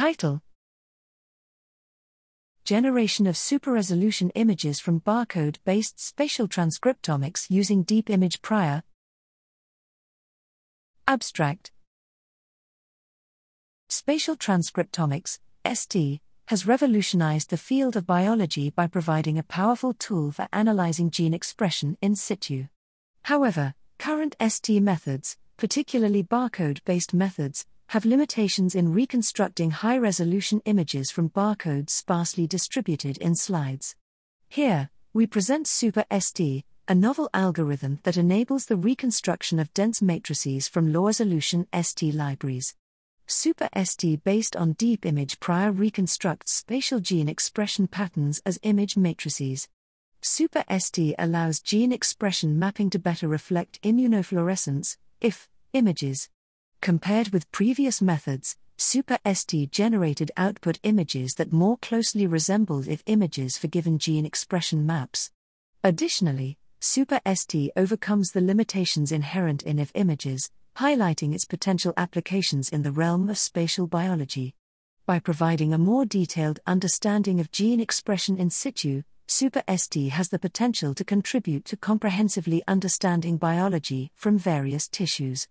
Title Generation of super resolution images from barcode based spatial transcriptomics using deep image prior. Abstract Spatial transcriptomics, ST, has revolutionized the field of biology by providing a powerful tool for analyzing gene expression in situ. However, current ST methods, particularly barcode based methods, have limitations in reconstructing high resolution images from barcodes sparsely distributed in slides. Here, we present Super ST, a novel algorithm that enables the reconstruction of dense matrices from low resolution ST libraries. Super ST based on deep image prior reconstructs spatial gene expression patterns as image matrices. Super ST allows gene expression mapping to better reflect immunofluorescence, if, images. Compared with previous methods, Super ST generated output images that more closely resembled if images for given gene expression maps. Additionally, Super ST overcomes the limitations inherent in if images, highlighting its potential applications in the realm of spatial biology. By providing a more detailed understanding of gene expression in situ, Super ST has the potential to contribute to comprehensively understanding biology from various tissues.